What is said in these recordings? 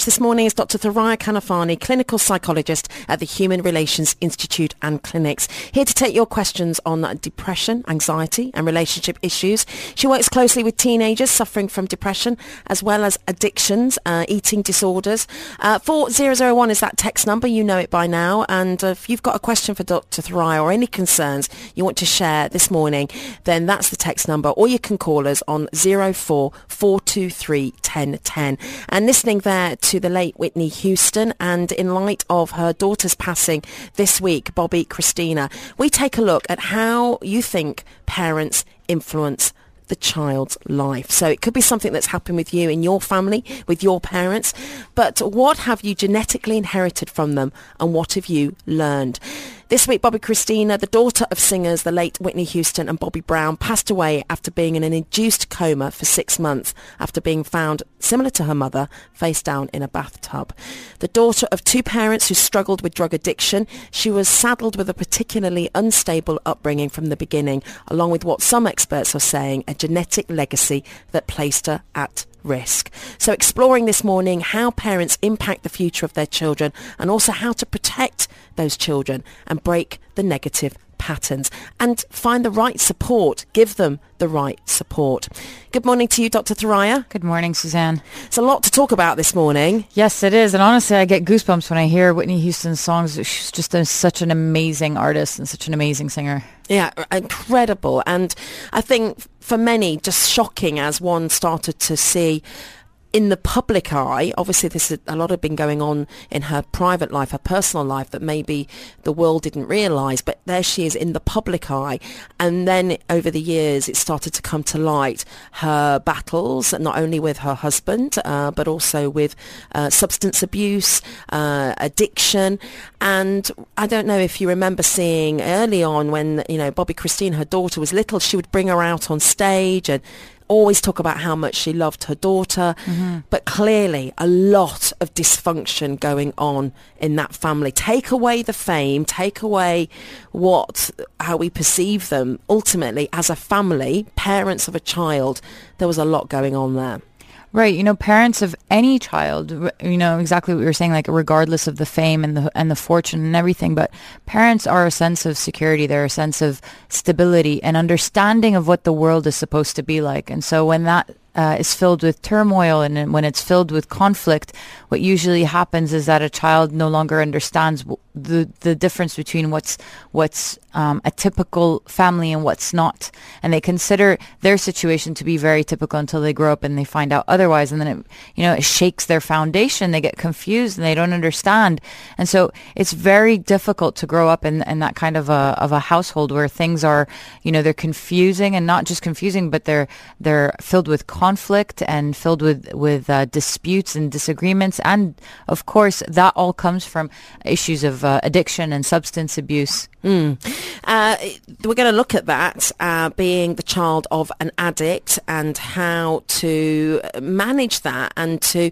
couch this morning is Dr. Thoraiya Kanafani, clinical psychologist at the Human Relations Institute and Clinics, here to take your questions on depression, anxiety and relationship issues. She works closely with teenagers suffering from depression as well as addictions, uh, eating disorders. Uh, 4001 is that text number, you know it by now. And if you've got a question for Dr. Thry or any concerns you want to share this morning, then that's the text number. Or you can call us on 04 423 1010. And listening there to the late Whitney Houston and in light of her daughter's passing this week, Bobbi Kristina, we take a look at how you think parents influence the child's life. So it could be something that's happened with you in your family, with your parents, but what have you genetically inherited from them and what have you learned? This week, Bobbi Kristina, the daughter of singers the late Whitney Houston and Bobby Brown, passed away after being in an induced coma for six months after being found, similar to her mother, face down in a bathtub. The daughter of two parents who struggled with drug addiction, she was saddled with a particularly unstable upbringing from the beginning, along with what some experts are saying, a genetic legacy that placed her at risk. So exploring this morning how parents impact the future of their children and also how to protect those children and break the negative patterns and find the right support, give them the right support. Good morning to you, Dr. Thoraiya. Good morning, Suzanne. It's a lot to talk about this morning. Yes, it is. And honestly, I get goosebumps when I hear Whitney Houston's songs. She's just a, such an amazing artist and such an amazing singer. Yeah, incredible. And I think for many, just shocking as one started to see in the public eye, obviously this is, a lot had been going on in her private life, her personal life that maybe the world didn't realise, but there she is in the public eye. And then over the years, it started to come to light her battles, not only with her husband, uh, but also with uh, substance abuse, uh, addiction. And I don't know if you remember seeing early on when, you know, Bobby Christine, her daughter was little, she would bring her out on stage and always talk about how much she loved her daughter, mm-hmm. but clearly a lot of dysfunction going on in that family. Take away the fame, take away what how we perceive them. Ultimately, as a family, parents of a child, there was a lot going on there. Right. You know, parents of any child, you know, exactly what you're saying, like regardless of the fame and the, and the fortune and everything, but parents are a sense of security. They're a sense of stability and understanding of what the world is supposed to be like. And so when that uh, is filled with turmoil and when it's filled with conflict, what usually happens is that a child no longer understands the the difference between what's what's um, a typical family and what's not, and they consider their situation to be very typical until they grow up and they find out otherwise, and then it you know it shakes their foundation. They get confused and they don't understand, and so it's very difficult to grow up in, in that kind of a of a household where things are you know they're confusing and not just confusing, but they're they're filled with conflict and filled with with uh, disputes and disagreements, and of course that all comes from issues of uh, addiction and substance abuse. Mm. Uh, we're going to look at that, uh, being the child of an addict and how to manage that and to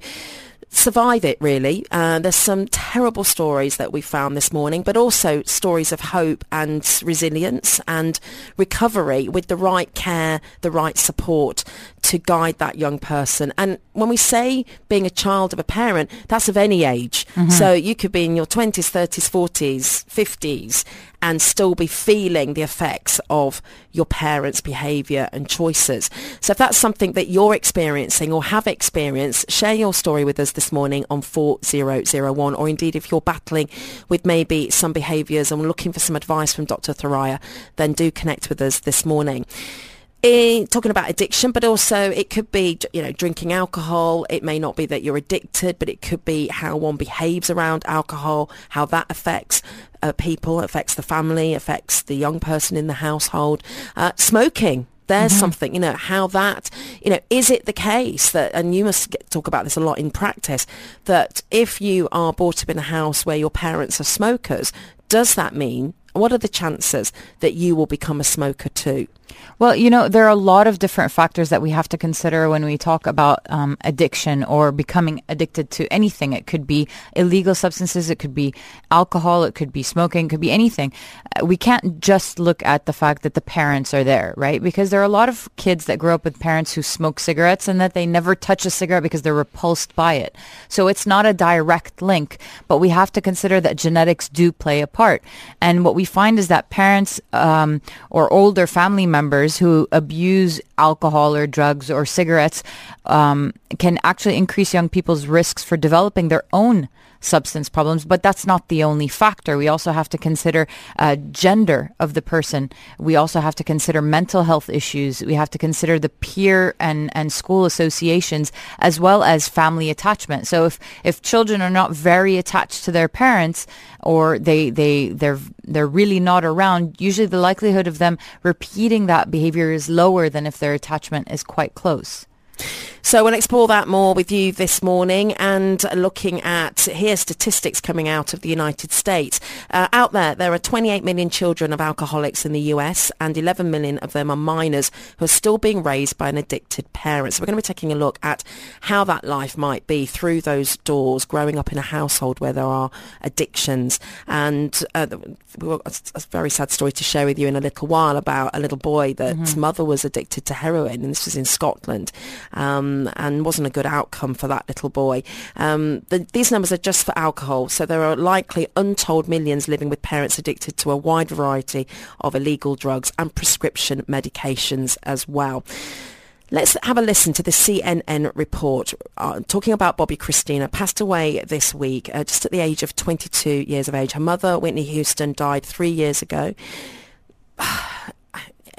survive it really. Uh, there's some terrible stories that we found this morning, but also stories of hope and resilience and recovery with the right care, the right support to guide that young person. And when we say being a child of a parent, that's of any age. Mm-hmm. So you could be in your 20s, 30s, 40s, 50s and still be feeling the effects of your parents' behavior and choices. So if that's something that you're experiencing or have experienced, share your story with us this morning on 4001 or indeed if you're battling with maybe some behaviors and looking for some advice from Dr. Thoraiya, then do connect with us this morning in talking about addiction, but also it could be, you know, drinking alcohol. It may not be that you're addicted, but it could be how one behaves around alcohol, how that affects uh, people, affects the family, affects the young person in the household. Uh, smoking there's something, you know, how that, you know, is it the case that, and you must get, talk about this a lot in practice, that if you are brought up in a house where your parents are smokers, does that mean, what are the chances that you will become a smoker too? Well, you know, there are a lot of different factors that we have to consider when we talk about um, addiction or becoming addicted to anything. It could be illegal substances, it could be alcohol, it could be smoking, it could be anything. Uh, we can't just look at the fact that the parents are there, right? Because there are a lot of kids that grow up with parents who smoke cigarettes and that they never touch a cigarette because they're repulsed by it. So it's not a direct link, but we have to consider that genetics do play a part. And what we find is that parents um, or older family members who abuse alcohol or drugs or cigarettes um, can actually increase young people's risks for developing their own substance problems, but that's not the only factor. We also have to consider uh, gender of the person. We also have to consider mental health issues. We have to consider the peer and, and school associations as well as family attachment. So if, if children are not very attached to their parents or they, they, they're, they're really not around, usually the likelihood of them repeating that behavior is lower than if their attachment is quite close. So we'll explore that more with you this morning and looking at here statistics coming out of the United States. Uh, out there, there are 28 million children of alcoholics in the US and 11 million of them are minors who are still being raised by an addicted parent. So we're going to be taking a look at how that life might be through those doors, growing up in a household where there are addictions. And uh, a very sad story to share with you in a little while about a little boy that mm-hmm. mother was addicted to heroin and this was in Scotland. Um, and wasn't a good outcome for that little boy. Um, the, these numbers are just for alcohol, so there are likely untold millions living with parents addicted to a wide variety of illegal drugs and prescription medications as well. Let's have a listen to the CNN report uh, talking about Bobbi Kristina, Passed away this week, uh, just at the age of 22 years of age. Her mother, Whitney Houston, died three years ago.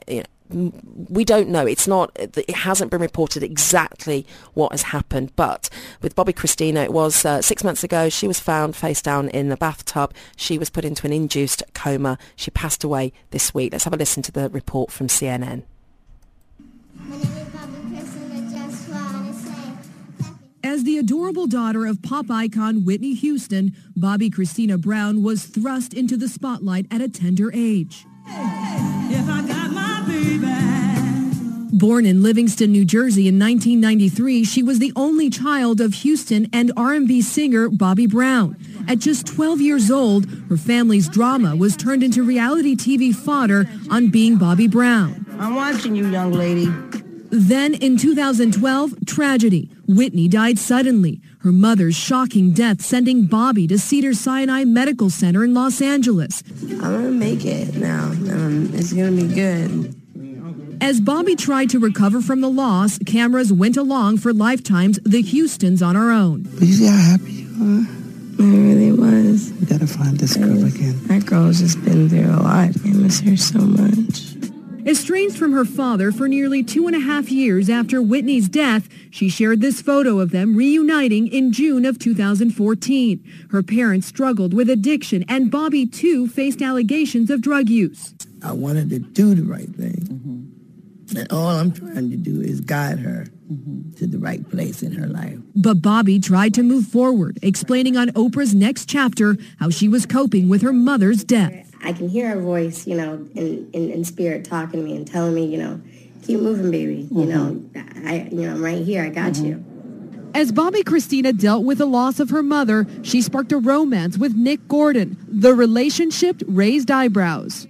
you know, we don't know. It's not, it hasn't been reported exactly what has happened. But with Bobbi Kristina, it was uh, six months ago. She was found face down in the bathtub. She was put into an induced coma. She passed away this week. Let's have a listen to the report from CNN. As the adorable daughter of pop icon Whitney Houston, Bobbi Kristina Brown was thrust into the spotlight at a tender age. Born in Livingston, New Jersey in 1993, she was the only child of Houston and R&B singer Bobby Brown. At just 12 years old, her family's drama was turned into reality TV fodder on Being Bobby Brown. I'm watching you, young lady. Then in 2012, tragedy. Whitney died suddenly. Her mother's shocking death sending Bobbi to Cedars-Sinai Medical Center in Los Angeles. I'm going to make it now. Um, it's going to be good. As Bobbi tried to recover from the loss, cameras went along for Lifetime's The Houstons on Our Own. But you see how happy you are? I really was. We gotta find this girl again. That girl's just been through a lot. I miss her so much. Estranged from her father for nearly two and a half years after Whitney's death, she shared this photo of them reuniting in June of 2014. Her parents struggled with addiction and Bobbi too faced allegations of drug use. I wanted to do the right thing. Mm-hmm. And all I'm trying to do is guide her mm-hmm. to the right place in her life. But Bobbi tried to move forward, explaining on Oprah's next chapter how she was coping with her mother's death. I can hear her voice, you know, in, in, in spirit talking to me and telling me, you know, keep moving, baby. Mm-hmm. You know, I, you know, I'm right here. I got mm-hmm. you. As Bobbi Kristina dealt with the loss of her mother, she sparked a romance with Nick Gordon. The relationship raised eyebrows.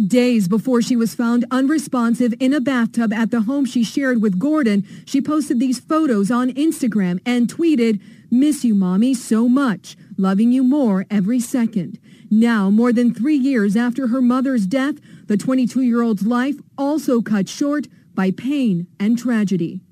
Days before she was found unresponsive in a bathtub at the home she shared with Gordon, she posted these photos on Instagram and tweeted, Miss you, mommy, so much. Loving you more every second. Now, more than three years after her mother's death, the 22-year-old's life also cut short by pain and tragedy.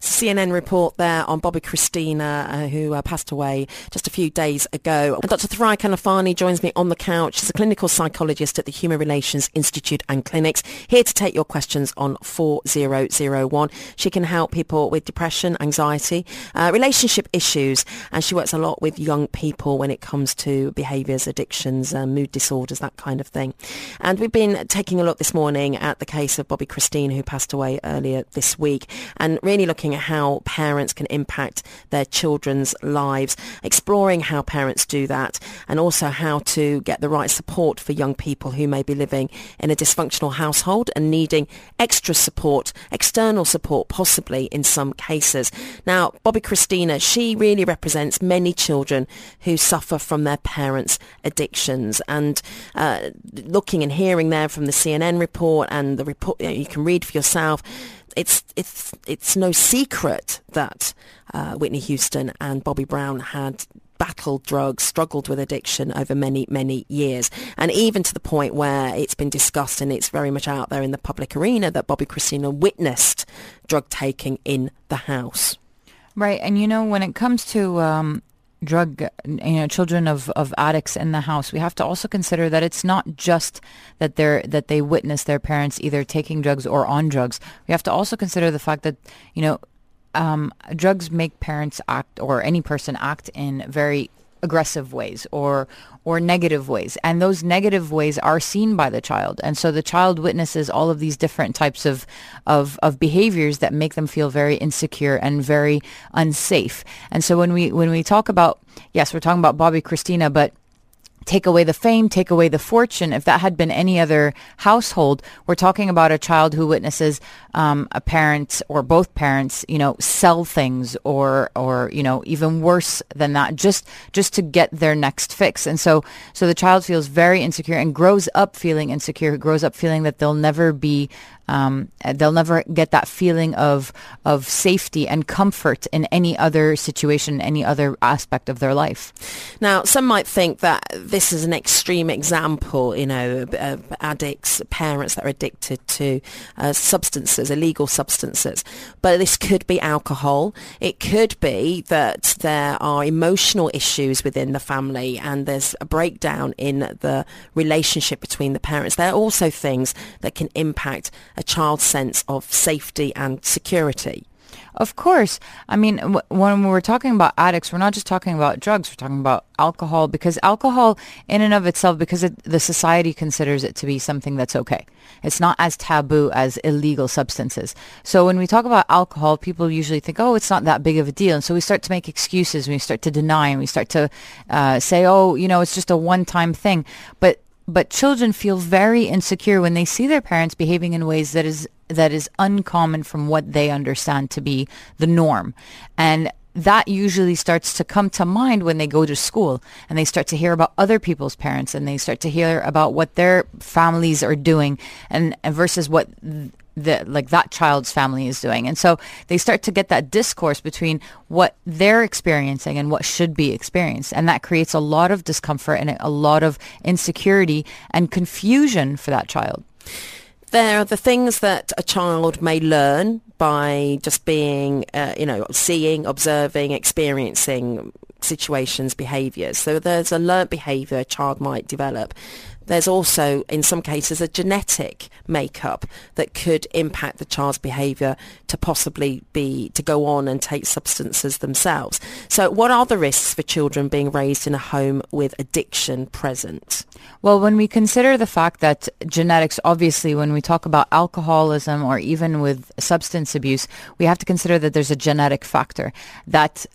CNN report there on Bobbi Kristina, uh, who uh, passed away just a few days ago. And Dr. Thrai Kanafani joins me on the couch. She's a clinical psychologist at the Human Relations Institute and Clinics, here to take your questions on 4001. She can help people with depression, anxiety, uh, relationship issues, and she works a lot with young people when it comes to behaviours, addictions, uh, mood disorders, that kind of thing. And we've been taking a look this morning at the case of Bobby Christine, who passed away earlier this week, and really looking at how parents can impact their children's lives, exploring how parents do that, and also how to get the right support for young people who may be living in a dysfunctional household and needing extra support, external support possibly in some cases. Now, Bobbi Kristina, she really represents many children who suffer from their parents' addictions and uh, looking and hearing there from the CNN report and the report you can read for yourself it's it's it's no secret that uh, Whitney Houston and Bobby Brown had battled drugs, struggled with addiction over many, many years. And even to the point where it's been discussed and it's very much out there in the public arena that Bobbi Kristina witnessed drug taking in the house. Right. And you know, when it comes to um, drug, you know, children of, of addicts in the house, we have to also consider that it's not just that they're, that they witness their parents either taking drugs or on drugs. We have to also consider the fact that, you know, um, drugs make parents act or any person act in very aggressive ways or or negative ways. And those negative ways are seen by the child. And so the child witnesses all of these different types of of of behaviors that make them feel very insecure and very unsafe. And so when we when we talk about yes we're talking about Bobbi Kristina but take away the fame, take away the fortune. If that had been any other household, we're talking about a child who witnesses um, a parent or both parents, you know, sell things or or you know even worse than that, just just to get their next fix. And so so the child feels very insecure and grows up feeling insecure. Grows up feeling that they'll never be um, they'll never get that feeling of of safety and comfort in any other situation, any other aspect of their life. Now, some might think that this is an extreme example, you know, addicts, parents that are addicted to uh, substances, illegal substances. But this could be alcohol. It could be that there are emotional issues within the family and there's a breakdown in the relationship between the parents. There are also things that can impact a child's sense of safety and security. Of course. I mean, w- when we're talking about addicts, we're not just talking about drugs. We're talking about alcohol because alcohol, in and of itself, because it, the society considers it to be something that's okay. It's not as taboo as illegal substances. So when we talk about alcohol, people usually think, oh, it's not that big of a deal. And so we start to make excuses. We start to deny and we start to uh, say, oh, you know, it's just a one-time thing. But but children feel very insecure when they see their parents behaving in ways that is that is uncommon from what they understand to be the norm. And that usually starts to come to mind when they go to school and they start to hear about other people's parents and they start to hear about what their families are doing and, and versus what the like that child's family is doing. And so they start to get that discourse between what they're experiencing and what should be experienced. And that creates a lot of discomfort and a lot of insecurity and confusion for that child. There are the things that a child may learn by just being, uh, you know, seeing, observing, experiencing situations, behaviours. So there's a learnt behaviour a child might develop there's also, in some cases, a genetic makeup that could impact the child's behaviour to possibly be to go on and take substances themselves. So, what are the risks for children being raised in a home with addiction present? Well, when we consider the fact that genetics, obviously, when we talk about alcoholism or even with substance abuse, we have to consider that there's a genetic factor that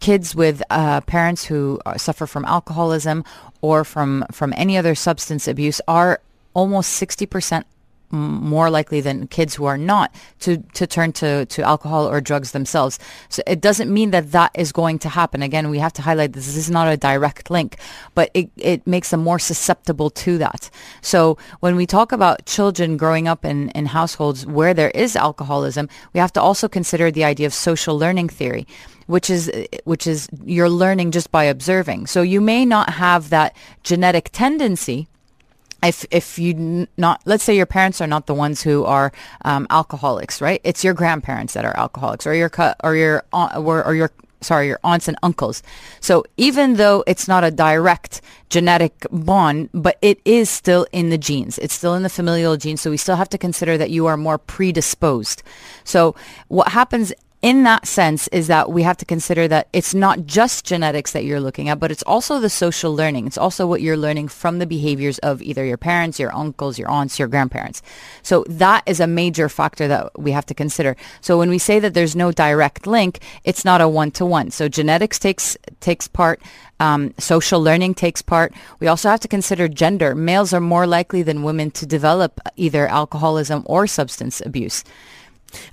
kids with uh, parents who uh, suffer from alcoholism or from from any other substance abuse are almost 60% more likely than kids who are not to, to turn to, to alcohol or drugs themselves. So it doesn't mean that that is going to happen. Again, we have to highlight this. This is not a direct link, but it, it makes them more susceptible to that. So when we talk about children growing up in, in households where there is alcoholism, we have to also consider the idea of social learning theory which is which is you're learning just by observing. So you may not have that genetic tendency if if you not let's say your parents are not the ones who are um, alcoholics, right? It's your grandparents that are alcoholics, or your or your or, or your sorry your aunts and uncles. So even though it's not a direct genetic bond, but it is still in the genes. It's still in the familial genes. So we still have to consider that you are more predisposed. So what happens in that sense is that we have to consider that it's not just genetics that you're looking at, but it's also the social learning. It's also what you're learning from the behaviors of either your parents, your uncles, your aunts, your grandparents. So that is a major factor that we have to consider. So when we say that there's no direct link, it's not a one-to-one. So genetics takes takes part. Um, social learning takes part. We also have to consider gender. Males are more likely than women to develop either alcoholism or substance abuse.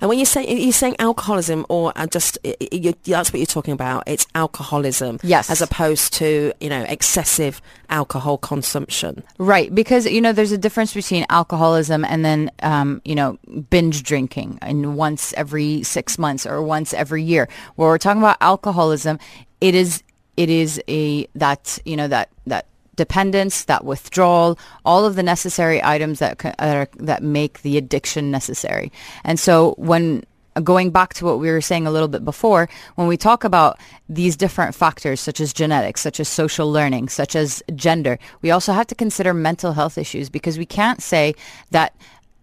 And when you say you're saying alcoholism, or uh, just you, that's what you're talking about. It's alcoholism, Yes. as opposed to you know excessive alcohol consumption. Right, because you know there's a difference between alcoholism and then um, you know binge drinking, and once every six months or once every year. Where we're talking about alcoholism, it is it is a that you know that that dependence, that withdrawal, all of the necessary items that are, that make the addiction necessary. And so when going back to what we were saying a little bit before, when we talk about these different factors such as genetics, such as social learning, such as gender, we also have to consider mental health issues because we can't say that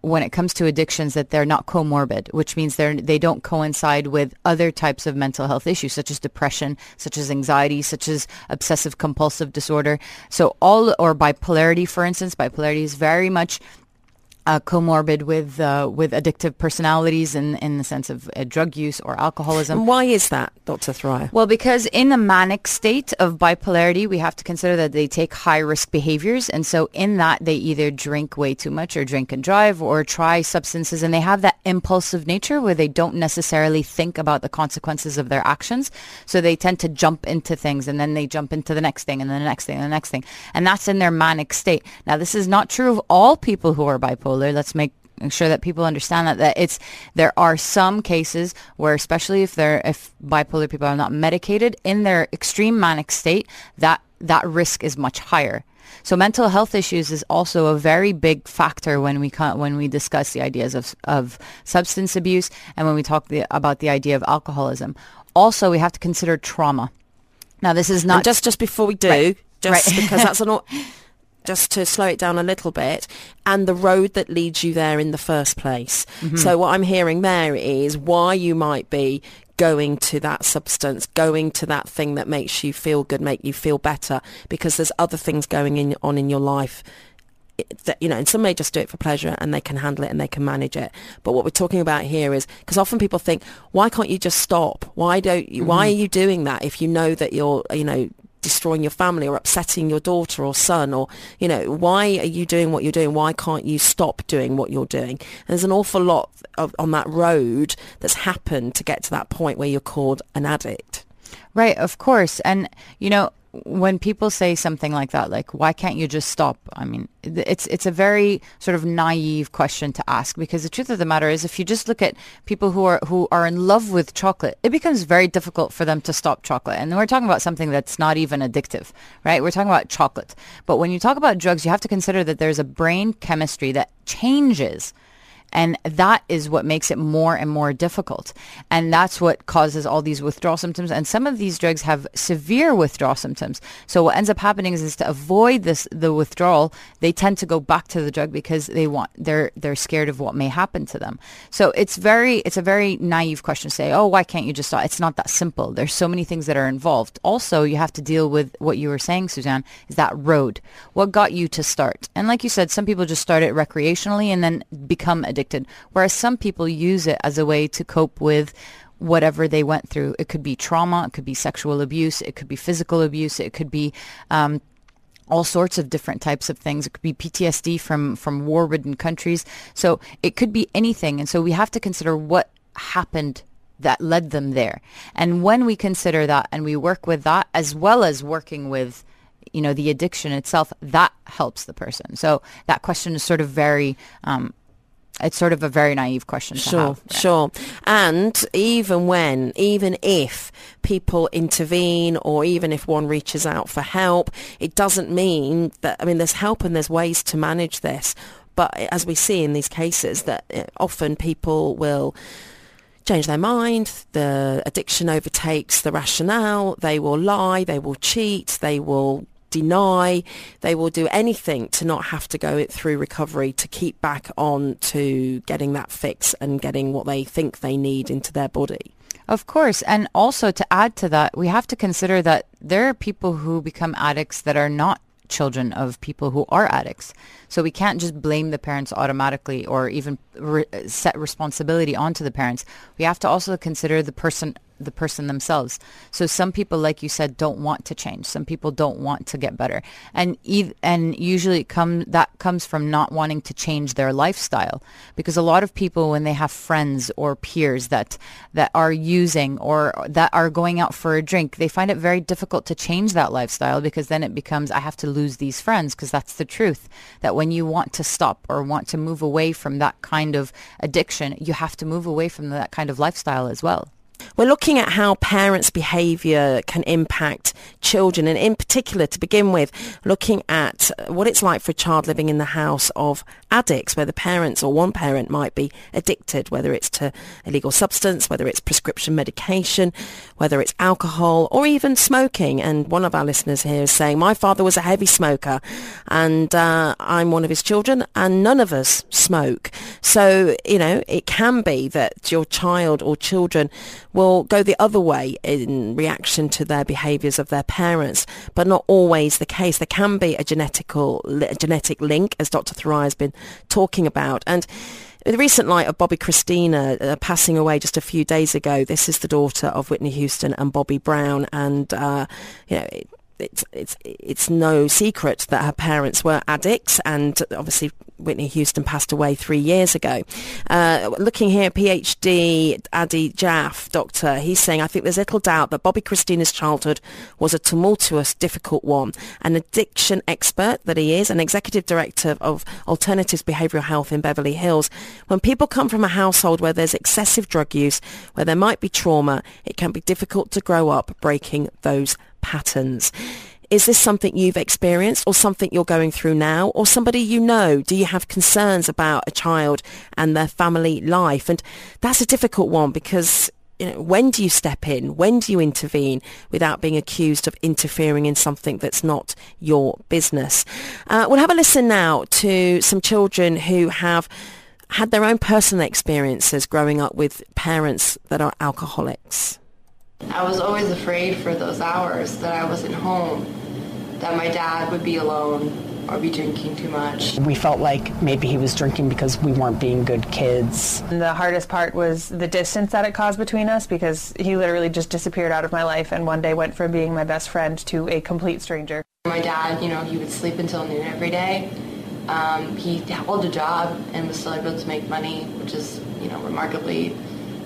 when it comes to addictions that they're not comorbid, which means they're they don't coincide with other types of mental health issues such as depression, such as anxiety, such as obsessive compulsive disorder. So all or bipolarity, for instance, bipolarity is very much uh, comorbid with uh, with addictive personalities in in the sense of uh, drug use or alcoholism. And why is that, Dr. Thrier? Well, because in the manic state of bipolarity, we have to consider that they take high risk behaviors. And so in that, they either drink way too much or drink and drive or try substances. And they have that impulsive nature where they don't necessarily think about the consequences of their actions. So they tend to jump into things and then they jump into the next thing and then the next thing and the next thing. And that's in their manic state. Now, this is not true of all people who are bipolar. Let's make sure that people understand that that it's there are some cases where especially if they're if bipolar people are not medicated in their extreme manic state that that risk is much higher so mental health issues is also a very big factor when we when we discuss the ideas of of substance abuse and when we talk the, about the idea of alcoholism also we have to consider trauma now this is And not just just before we do, Right. just Right. because that's an just to slow it down a little bit, and the road that leads you there in the first place. Mm-hmm. So what I'm hearing there is why you might be going to that substance, going to that thing that makes you feel good, make you feel better, because there's other things going in, on in your life that you know, and some may just do it for pleasure and they can handle it and they can manage it. But what we're talking about here is because often people think, why can't you just stop? Why don't you? Why are you doing that if you know that you're, you know, destroying your family or upsetting your daughter or son or you know why are you doing what you're doing? Why can't you stop doing what you're doing? And there's an awful lot of, on that road that's happened to get to that point where you're called an addict. Right, of course. And, you know, when people say something like that, like, why can't you just stop? I mean, it's, it's a very sort of naive question to ask because the truth of the matter is if you just look at people who are, who are in love with chocolate, it becomes very difficult for them to stop chocolate. And we're talking about something that's not even addictive, right? We're talking about chocolate. But when you talk about drugs, you have to consider that there's a brain chemistry that changes and that is what makes it more and more difficult. And that's what causes all these withdrawal symptoms. And some of these drugs have severe withdrawal symptoms. So what ends up happening is, is to avoid this, the withdrawal, they tend to go back to the drug because they want, they're, they're scared of what may happen to them. So it's very, it's a very naive question to say, oh, why can't you just stop? It's not that simple. There's so many things that are involved. Also, you have to deal with what you were saying, Suzanne, is that road. What got you to start? And like you said, some people just start it recreationally and then become addicted, whereas some people use it as a way to cope with whatever they went through. It could be trauma, it could be sexual abuse, it could be physical abuse, it could be um, all sorts of different types of things. It could be PTSD from from war-ridden countries. So it could be anything. And so we have to consider what happened that led them there. And when we consider that and we work with that as well as working with you know the addiction itself, that helps the person. So that question is sort of very um, it's sort of a very naive question Sure, have. sure. And even when, even if people intervene or even if one reaches out for help, it doesn't mean that, I mean, there's help and there's ways to manage this. But as we see in these cases, that uh, often people will change their mind, the addiction overtakes the rationale, they will lie, they will cheat, they will deny, they will do anything to not have to go through recovery to keep back on to getting that fix and getting what they think they need into their body. Of course. And also to add to that, we have to consider that there are people who become addicts that are not children of people who are addicts. So we can't just blame the parents automatically or even re- set responsibility onto the parents. We have to also consider the person the person themselves. So some people, like you said, don't want to change. Some people don't want to get better, and ev- and usually come that comes from not wanting to change their lifestyle. Because a lot of people, when they have friends or peers that that are using or that are going out for a drink, they find it very difficult to change that lifestyle because then it becomes I have to lose these friends because that's the truth. That when you want to stop or want to move away from that kind of addiction, you have to move away from that kind of lifestyle as well. We're looking at how parents' behaviour can impact children, and in particular, to begin with, looking at what it's like for a child living in the house of addicts, where the parents or one parent might be addicted, whether it's to illegal substance, whether it's prescription medication, whether it's alcohol, or even smoking. And one of our listeners here is saying, my father was a heavy smoker, and uh, I'm one of his children, and none of us smoke. So, you know, it can be that your child or children will go the other way in reaction to their behaviours of their parents, but not always the case. There can be a genetical a genetic link, as Dr. Thurai has been talking about, and. In the recent light of Bobbi Kristina uh, passing away just a few days ago. This is the daughter of Whitney Houston and Bobby Brown, and uh, you know. It, it's it's it's no secret that her parents were addicts, and obviously Whitney Houston passed away three years ago. Uh, looking here, PhD Adi Jaffe, doctor, he's saying, I think there's little doubt that Bobbi Kristina's childhood was a tumultuous, difficult one. An addiction expert that he is, an executive director of Alternatives Behavioural Health in Beverly Hills. When people come from a household where there's excessive drug use, where there might be trauma, it can be difficult to grow up breaking those patterns. Is this something you've experienced or something you're going through now or somebody you know? Do you have concerns about a child and their family life? And that's a difficult one because you know, when do you step in? When do you intervene without being accused of interfering in something that's not your business? Uh, we'll have a listen now to some children who have had their own personal experiences growing up with parents that are alcoholics. I was always afraid for those hours that I wasn't home, that my dad would be alone or be drinking too much. We felt like maybe he was drinking because we weren't being good kids. And the hardest part was the distance that it caused between us because he literally just disappeared out of my life and one day went from being my best friend to a complete stranger. My dad, you know, he would sleep until noon every day. Um, he held a job and was still able to make money, which is, you know, remarkably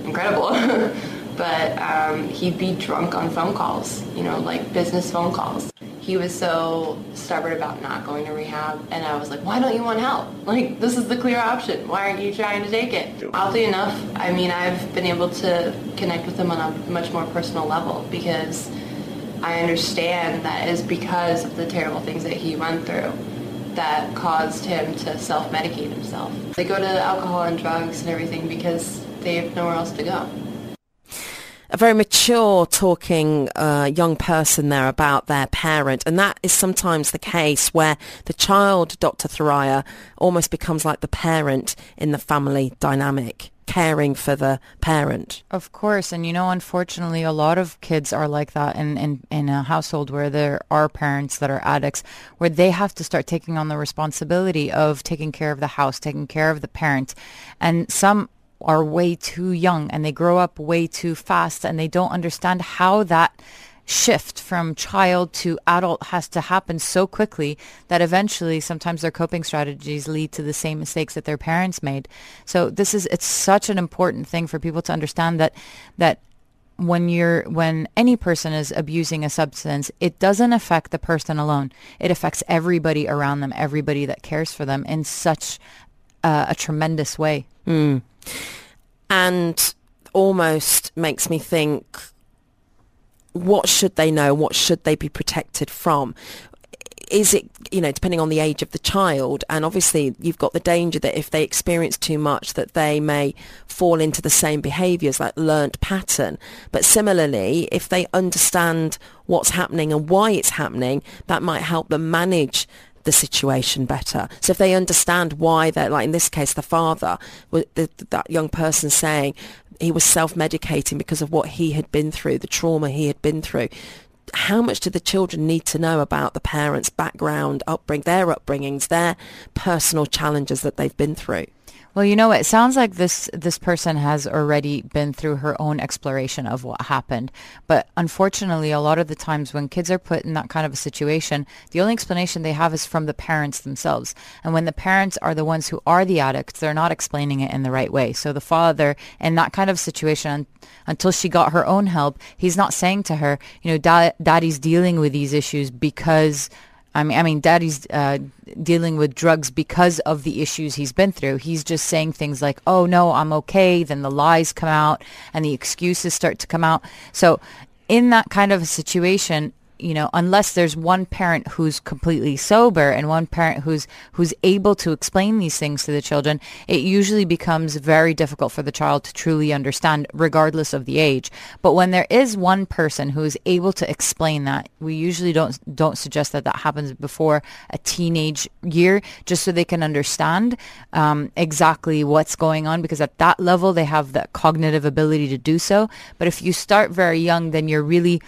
incredible. but um, he'd be drunk on phone calls, you know, like business phone calls. He was so stubborn about not going to rehab, and I was like, why don't you want help? Like, this is the clear option. Why aren't you trying to take it? Oddly enough, I mean, I've been able to connect with him on a much more personal level because I understand that is because of the terrible things that he went through that caused him to self-medicate himself. They go to alcohol and drugs and everything because they have nowhere else to go a very mature talking uh, young person there about their parent. And that is sometimes the case where the child, Dr. Thoraiya, almost becomes like the parent in the family dynamic caring for the parent. Of course. And, you know, unfortunately, a lot of kids are like that in, in, in a household where there are parents that are addicts, where they have to start taking on the responsibility of taking care of the house, taking care of the parent. And some are way too young and they grow up way too fast and they don't understand how that shift from child to adult has to happen so quickly that eventually sometimes their coping strategies lead to the same mistakes that their parents made. So this is it's such an important thing for people to understand that that when you're when any person is abusing a substance, it doesn't affect the person alone. It affects everybody around them, everybody that cares for them in such uh, a tremendous way. And almost makes me think what should they know? What should they be protected from? Is it you know depending on the age of the child and obviously you've got the danger that if they experience too much that they may fall into the same behaviors like learnt pattern. But similarly if they understand what's happening and why it's happening that might help them manage the situation better. So if they understand why they're like in this case, the father, the, that young person saying he was self-medicating because of what he had been through, the trauma he had been through. How much do the children need to know about the parents' background, upbringing, their upbringings, their personal challenges that they've been through? Well, you know, it sounds like this this person has already been through her own exploration of what happened. But unfortunately, a lot of the times when kids are put in that kind of a situation, the only explanation they have is from the parents themselves. And when the parents are the ones who are the addicts, they're not explaining it in the right way. So the father in that kind of situation until she got her own help, he's not saying to her, you know, da- daddy's dealing with these issues because I mean, I mean, daddy's uh, dealing with drugs because of the issues he's been through. He's just saying things like, "Oh no, I'm okay." Then the lies come out and the excuses start to come out. So, in that kind of a situation, you know, unless there's one parent who's completely sober and one parent who's who's able to explain these things to the children, it usually becomes very difficult for the child to truly understand, regardless of the age. But when there is one person who is able to explain that, we usually don't don't suggest that that happens before a teenage year, just so they can understand um, exactly what's going on, because at that level they have the cognitive ability to do so. But if you start very young, then you're really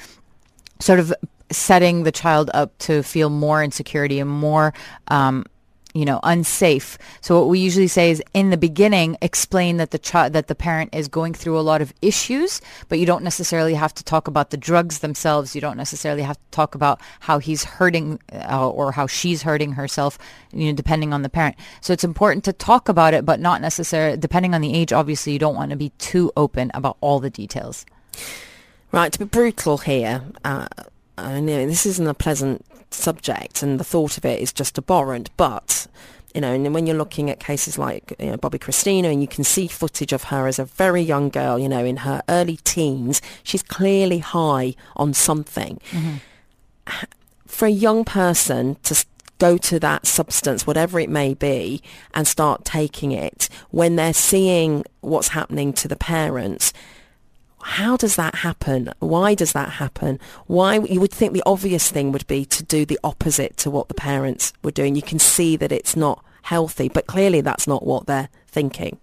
sort of setting the child up to feel more insecurity and more um, you know unsafe. So what we usually say is in the beginning explain that the child that the parent is going through a lot of issues but you don't necessarily have to talk about the drugs themselves. You don't necessarily have to talk about how he's hurting uh, or how she's hurting herself you know depending on the parent. So it's important to talk about it but not necessarily depending on the age obviously you don't want to be too open about all the details. Right, to be brutal here, uh, I know this isn't a pleasant subject, and the thought of it is just abhorrent. But you know, and when you're looking at cases like you know, Bobbi Kristina, and you can see footage of her as a very young girl, you know, in her early teens, she's clearly high on something. Mm-hmm. For a young person to go to that substance, whatever it may be, and start taking it when they're seeing what's happening to the parents, how does that happen? Why does that happen? Why you would think the obvious thing would be to do the opposite to what the parents were doing. You can see that it's not healthy, but clearly that's not what they're thinking.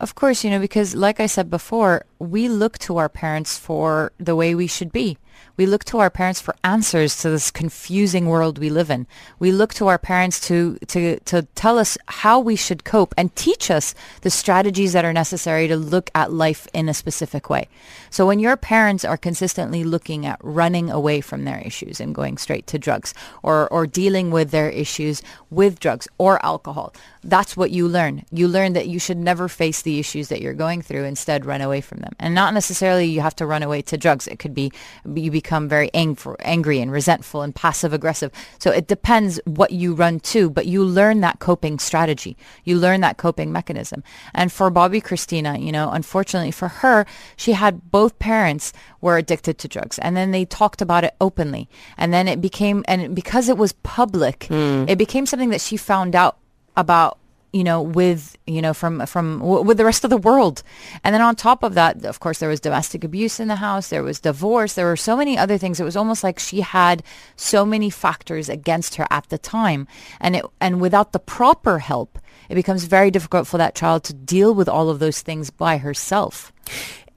Of course, you know, because like I said before, we look to our parents for the way we should be. We look to our parents for answers to this confusing world we live in. We look to our parents to, to, to tell us how we should cope and teach us the strategies that are necessary to look at life in a specific way. So when your parents are consistently looking at running away from their issues and going straight to drugs or, or dealing with their issues with drugs or alcohol, that's what you learn. You learn that you should never face the issues that you're going through, instead run away from them. And not necessarily you have to run away to drugs. It could be you become very ang- angry and resentful and passive aggressive. So it depends what you run to, but you learn that coping strategy. You learn that coping mechanism. And for Bobbi Kristina, you know, unfortunately for her, she had both parents were addicted to drugs and then they talked about it openly. And then it became and because it was public, hmm. it became something that she found out about you know with you know from from with the rest of the world. And then on top of that of course there was domestic abuse in the house. There was divorce. There were so many other things. It was almost like she had so many factors against her at the time. And it and without the proper help it becomes very difficult for that child to deal with all of those things by herself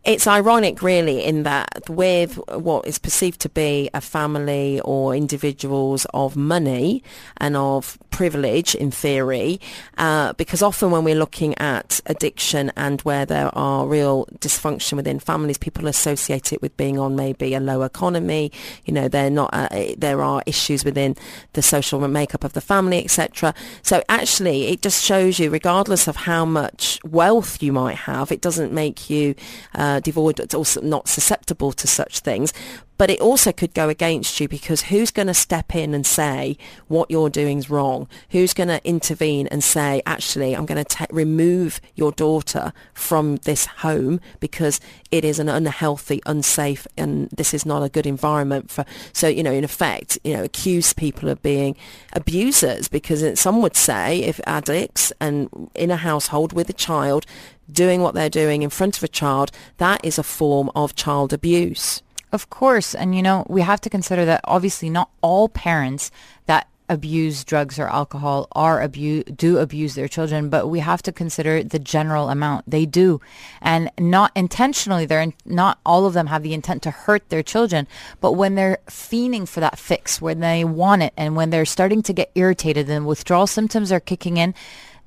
It's ironic, really, in that with what is perceived to be a family or individuals of money and of privilege, in theory, uh, because often when we're looking at addiction and where there are real dysfunction within families, people associate it with being on maybe a low economy. You know, they're not. Uh, there are issues within the social makeup of the family, etc. So actually, it just shows you, regardless of how much wealth you might have, it doesn't make you uh, Uh, devoid or not susceptible to such things. But it also could go against you because who's going to step in and say what you're doing is wrong? Who's going to intervene and say, actually, I'm going to remove your daughter from this home because it is an unhealthy, unsafe, and this is not a good environment for. So, you know, in effect, you know, accuse people of being abusers because some would say if addicts and in a household with a child doing what they're doing in front of a child, that is a form of child abuse. Of course. And, you know, we have to consider that obviously not all parents that abuse drugs or alcohol are abuse do abuse their children but we have to consider the general amount they do and not intentionally they're in, not all of them have the intent to hurt their children but when they're fiending for that fix when they want it and when they're starting to get irritated and withdrawal symptoms are kicking in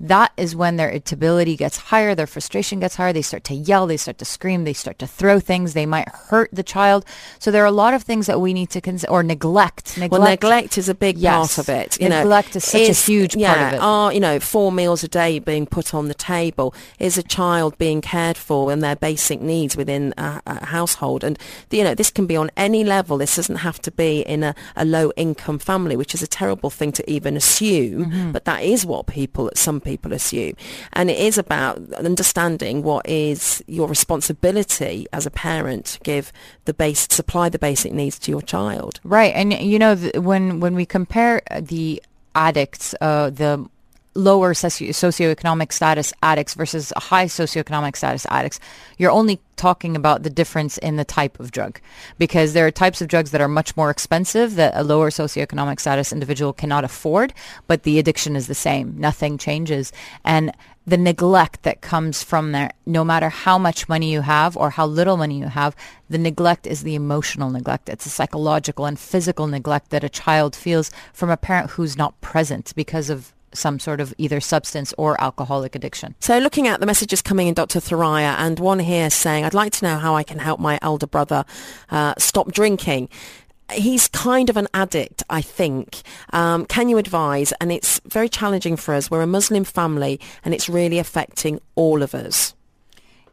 that is when their irritability gets higher, their frustration gets higher. They start to yell, they start to scream, they start to throw things. They might hurt the child. So there are a lot of things that we need to consider, or neglect. neglect. Well, neglect is a big yes. part of it. You neglect know, is such is, a huge yeah, part of it. Are you know four meals a day being put on the table? Is a child being cared for and their basic needs within a, a household? And you know this can be on any level. This doesn't have to be in a, a low income family, which is a terrible thing to even assume. Mm-hmm. But that is what people, at some people assume. And it is about understanding what is your responsibility as a parent to give the base, supply the basic needs to your child. Right. And, you know, when, when we compare the addicts, uh, the lower socio- socioeconomic status addicts versus high socioeconomic status addicts, you're only talking about the difference in the type of drug because there are types of drugs that are much more expensive that a lower socioeconomic status individual cannot afford, but the addiction is the same. Nothing changes. And the neglect that comes from there, no matter how much money you have or how little money you have, the neglect is the emotional neglect. It's a psychological and physical neglect that a child feels from a parent who's not present because of some sort of either substance or alcoholic addiction. So looking at the messages coming in, Dr. Thoraiya, and one here saying, I'd like to know how I can help my elder brother uh, stop drinking he's kind of an addict, I think. Um, can you advise? And it's very challenging for us. We're a Muslim family, and it's really affecting all of us.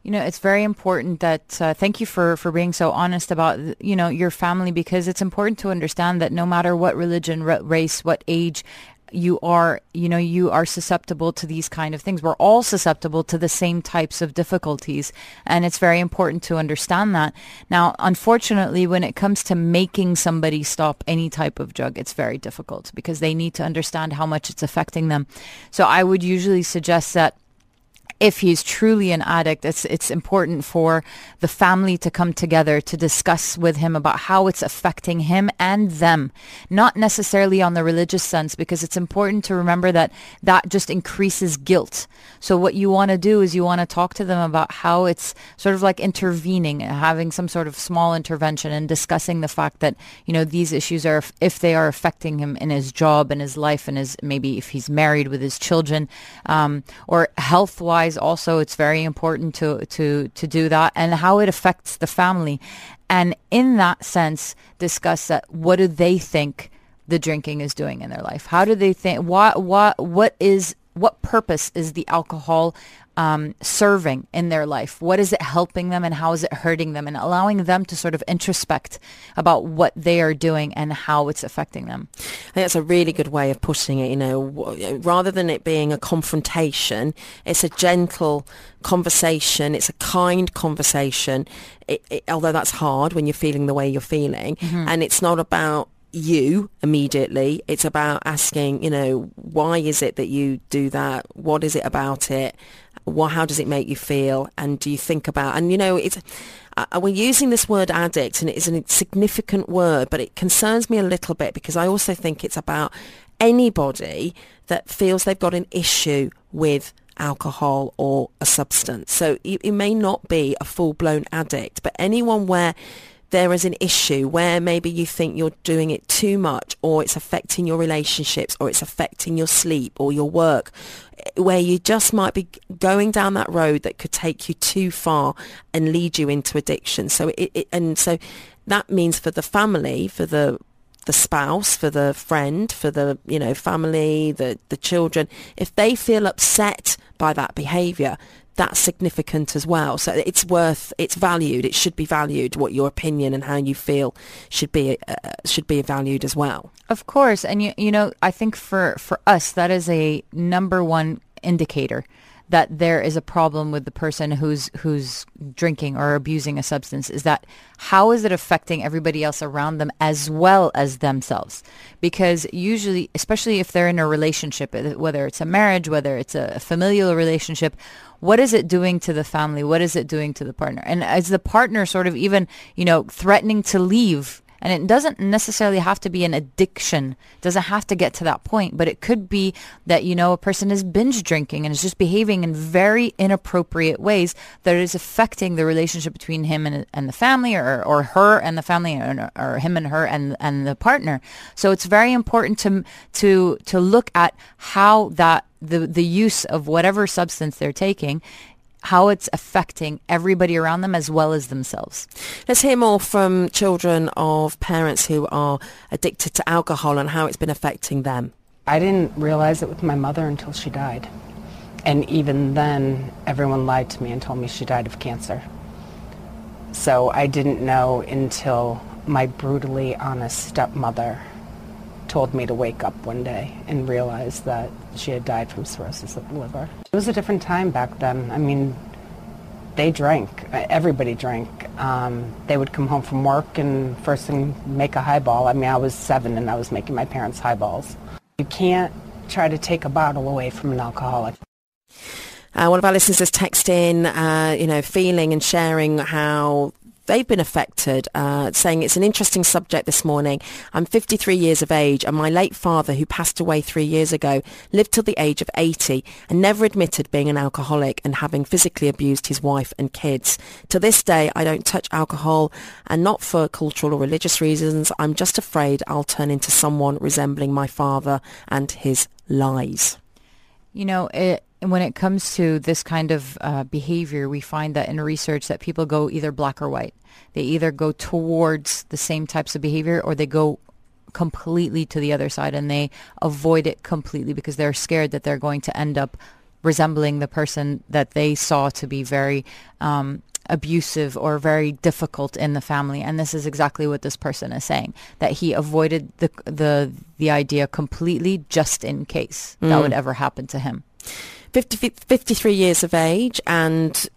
You know, it's very important that uh, thank you for for being so honest about you know your family because it's important to understand that no matter what religion, race, what age, you are, you know, you are susceptible to these kind of things. We're all susceptible to the same types of difficulties. And it's very important to understand that. Now, unfortunately, when it comes to making somebody stop any type of drug, it's very difficult because they need to understand how much it's affecting them. So I would usually suggest that if he's truly an addict, it's it's important for the family to come together to discuss with him about how it's affecting him and them, not necessarily on the religious sense, because it's important to remember that that just increases guilt. So what you want to do is you want to talk to them about how it's sort of like intervening, having some sort of small intervention and discussing the fact that, you know, these issues are, if they are affecting him in his job and his life and his, maybe if he's married with his children, um, or health-wise, also it's very important to to to do that and how it affects the family. And in that sense discuss that what do they think the drinking is doing in their life? How do they think what what what is what purpose is the alcohol um, serving in their life? What is it helping them and how is it hurting them? And allowing them to sort of introspect about what they are doing and how it's affecting them. I think that's a really good way of putting it. You know, rather than it being a confrontation, it's a gentle conversation. It's a kind conversation. It, it, although that's hard when you're feeling the way you're feeling, mm-hmm. and it's not about you immediately. It's about asking, you know, why is it that you do that? What is it about it? What, how does it make you feel? And do you think about, and you know, it's, uh, we're using this word addict and it is a significant word, but it concerns me a little bit because I also think it's about anybody that feels they've got an issue with alcohol or a substance. So it, it may not be a full-blown addict, but anyone where there is an issue where maybe you think you're doing it too much or it's affecting your relationships or it's affecting your sleep or your work where you just might be going down that road that could take you too far and lead you into addiction. So it, it and so that means for the family for the the spouse, for the friend, for the you know family, the the children, if they feel upset by that behaviour, that's significant as well. So it's worth, it's valued. It should be valued. What your opinion and how you feel should be uh, should be valued as well. Of course, and you you know I think for for us that is a number one indicator that there is a problem with the person who's who's drinking or abusing a substance is that how is it affecting everybody else around them as well as themselves because usually especially if they're in a relationship whether it's a marriage whether it's a familial relationship what is it doing to the family? What is it doing to the partner? And as the partner sort of even you know threatening to leave and it doesn't necessarily have to be an addiction. It doesn't have to get to that point, but it could be that, you know, a person is binge drinking and is just behaving in very inappropriate ways that is affecting the relationship between him and, and the family or, or her and the family or, or him and her and, and the partner. So it's very important to, to, to look at how that the, the use of whatever substance they're taking how it's affecting everybody around them as well as themselves. Let's hear more from children of parents who are addicted to alcohol and how it's been affecting them. I didn't realize it with my mother until she died. And even then, everyone lied to me and told me she died of cancer. So I didn't know until my brutally honest stepmother told me to wake up one day and realize that she had died from cirrhosis of the liver. It was a different time back then. I mean, they drank. Everybody drank. Um, they would come home from work and first thing make a highball. I mean, I was seven and I was making my parents highballs. You can't try to take a bottle away from an alcoholic. Uh, one of our listeners has texted in, uh, you know, feeling and sharing how they've been affected, uh, saying it's an interesting subject this morning. I'm 53 years of age and my late father, who passed away three years ago, lived till the age of 80 and never admitted being an alcoholic and having physically abused his wife and kids. To this day, I don't touch alcohol and not for cultural or religious reasons. I'm just afraid I'll turn into someone resembling my father and his lies. You know, it, when it comes to this kind of uh, behavior, we find that in research that people go either black or white. They either go towards the same types of behavior or they go completely to the other side and they avoid it completely because they're scared that they're going to end up resembling the person that they saw to be very um, abusive or very difficult in the family and this is exactly what this person is saying that he avoided the the the idea completely just in case mm. that would ever happen to him 50, 53 years of age and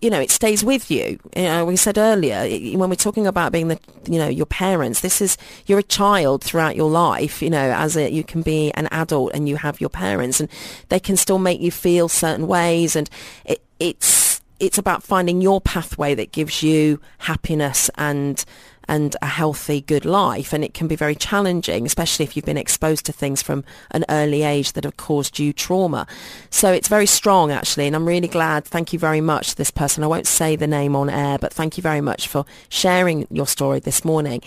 you know, it stays with you. you know, we said earlier, when we're talking about being the, you know, your parents, this is, you're a child throughout your life, you know, as a, you can be an adult and you have your parents and they can still make you feel certain ways. And it, it's, it's about finding your pathway that gives you happiness and, and a healthy, good life. And it can be very challenging, especially if you've been exposed to things from an early age that have caused you trauma. So it's very strong, actually. And I'm really glad. Thank you very much to this person. I won't say the name on air, but thank you very much for sharing your story this morning.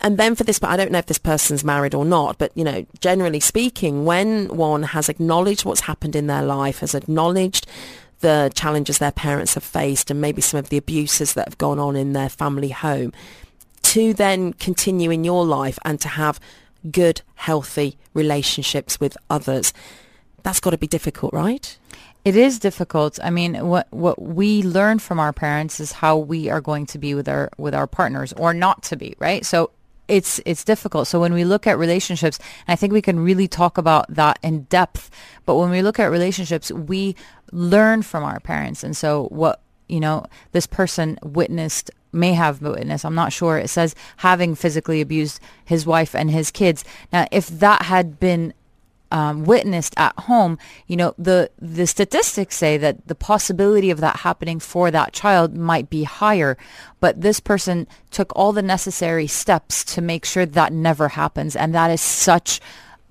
And then for this, but I don't know if this person's married or not, but you know, generally speaking, when one has acknowledged what's happened in their life, has acknowledged the challenges their parents have faced and maybe some of the abuses that have gone on in their family home, to then continue in your life and to have good, healthy relationships with others. That's got to be difficult, right? It is difficult. I mean, what what we learn from our parents is how we are going to be with our with our partners or not to be, right? So it's it's difficult. So when we look at relationships, I think we can really talk about that in depth. But when we look at relationships, we learn from our parents, and so what you know, this person witnessed may have witnessed, I'm not sure. It says having physically abused his wife and his kids. Now, if that had been um, witnessed at home, you know, the the statistics say that the possibility of that happening for that child might be higher. But this person took all the necessary steps to make sure that never happens, and that is such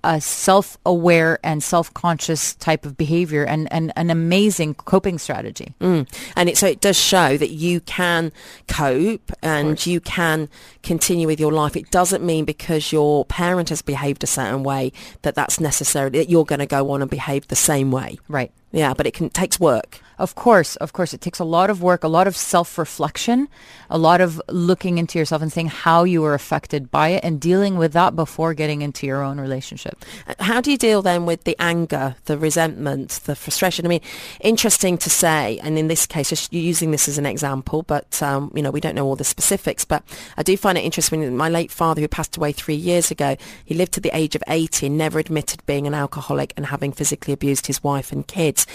a self-aware and self-conscious type of behavior and, and an amazing coping strategy. Mm. And it, so it does show that you can cope and you can continue with your life. It doesn't mean because your parent has behaved a certain way that that's necessarily that you're going to go on and behave the same way. Right. Yeah, but it can takes work. Of course, of course, it takes a lot of work, a lot of self-reflection, a lot of looking into yourself and seeing how you were affected by it and dealing with that before getting into your own relationship. How do you deal then with the anger, the resentment, the frustration? I mean, interesting to say, and in this case, just using this as an example, but um, you know, we don't know all the specifics. But I do find it interesting. My late father, who passed away three years ago, he lived to the age of 80 and never admitted being an alcoholic and having physically abused his wife and kids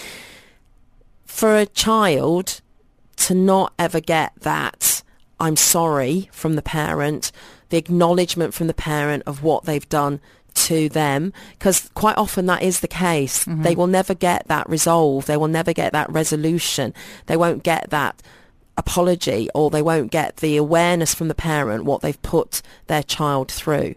for a child to not ever get that I'm sorry from the parent, the acknowledgement from the parent of what they've done to them, because quite often that is the case. Mm-hmm. They will never get that resolve. They will never get that resolution. They won't get that apology or they won't get the awareness from the parent what they've put their child through.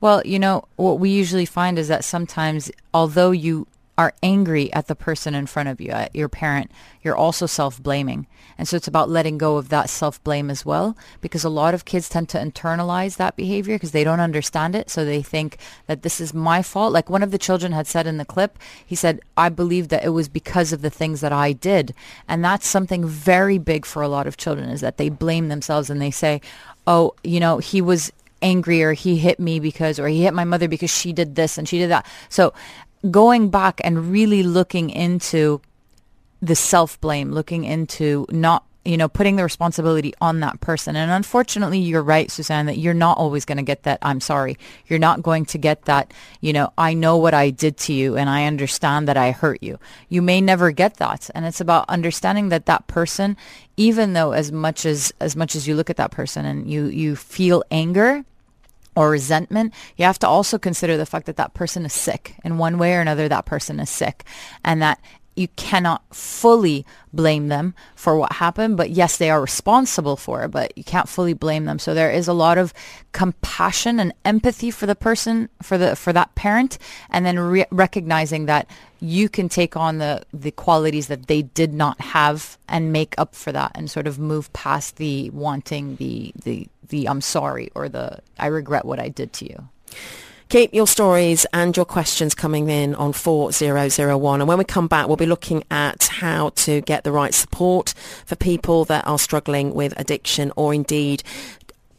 Well, you know, what we usually find is that sometimes, although you are angry at the person in front of you, at your parent, you're also self-blaming. And so it's about letting go of that self-blame as well, because a lot of kids tend to internalize that behavior because they don't understand it. So they think that this is my fault. Like one of the children had said in the clip, he said, I believe that it was because of the things that I did. And that's something very big for a lot of children is that they blame themselves and they say, oh, you know, he was angry or he hit me because or he hit my mother because she did this and she did that. So going back and really looking into the self-blame, looking into not you know, putting the responsibility on that person. And unfortunately, you're right, Suzanne, that you're not always going to get that, I'm sorry. You're not going to get that, you know, I know what I did to you and I understand that I hurt you. You may never get that. And it's about understanding that that person, even though as much as, as much as you look at that person and you, you feel anger, or resentment, you have to also consider the fact that that person is sick. In one way or another, that person is sick. And that you cannot fully blame them for what happened, but yes, they are responsible for it, but you can't fully blame them. So there is a lot of compassion and empathy for the person, for the for that parent, and then re- recognizing that you can take on the the qualities that they did not have and make up for that, and sort of move past the wanting the the the I'm sorry or the I regret what I did to you. Keep your stories and your questions coming in on 4001. And when we come back, we'll be looking at how to get the right support for people that are struggling with addiction or indeed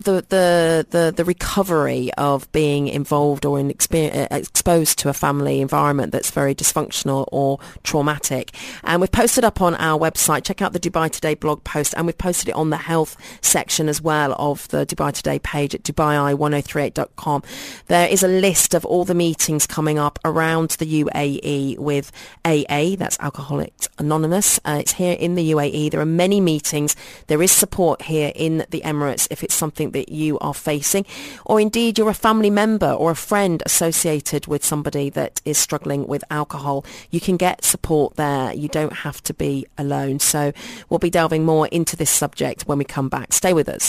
the, the, the, the recovery of being involved or in exper- uh, exposed to a family environment that's very dysfunctional or traumatic. And we've posted up on our website, check out the Dubai Today blog post, and we've posted it on the health section as well of the Dubai Today page at dubai1038.com. There is a list of all the meetings coming up around the UAE with AA, that's Alcoholics Anonymous. Uh, it's here in the UAE. There are many meetings. There is support here in the Emirates if it's something that you are facing, or indeed you're a family member or a friend associated with somebody that is struggling with alcohol. You can get support there. You don't have to be alone. So we'll be delving more into this subject when we come back. Stay with us.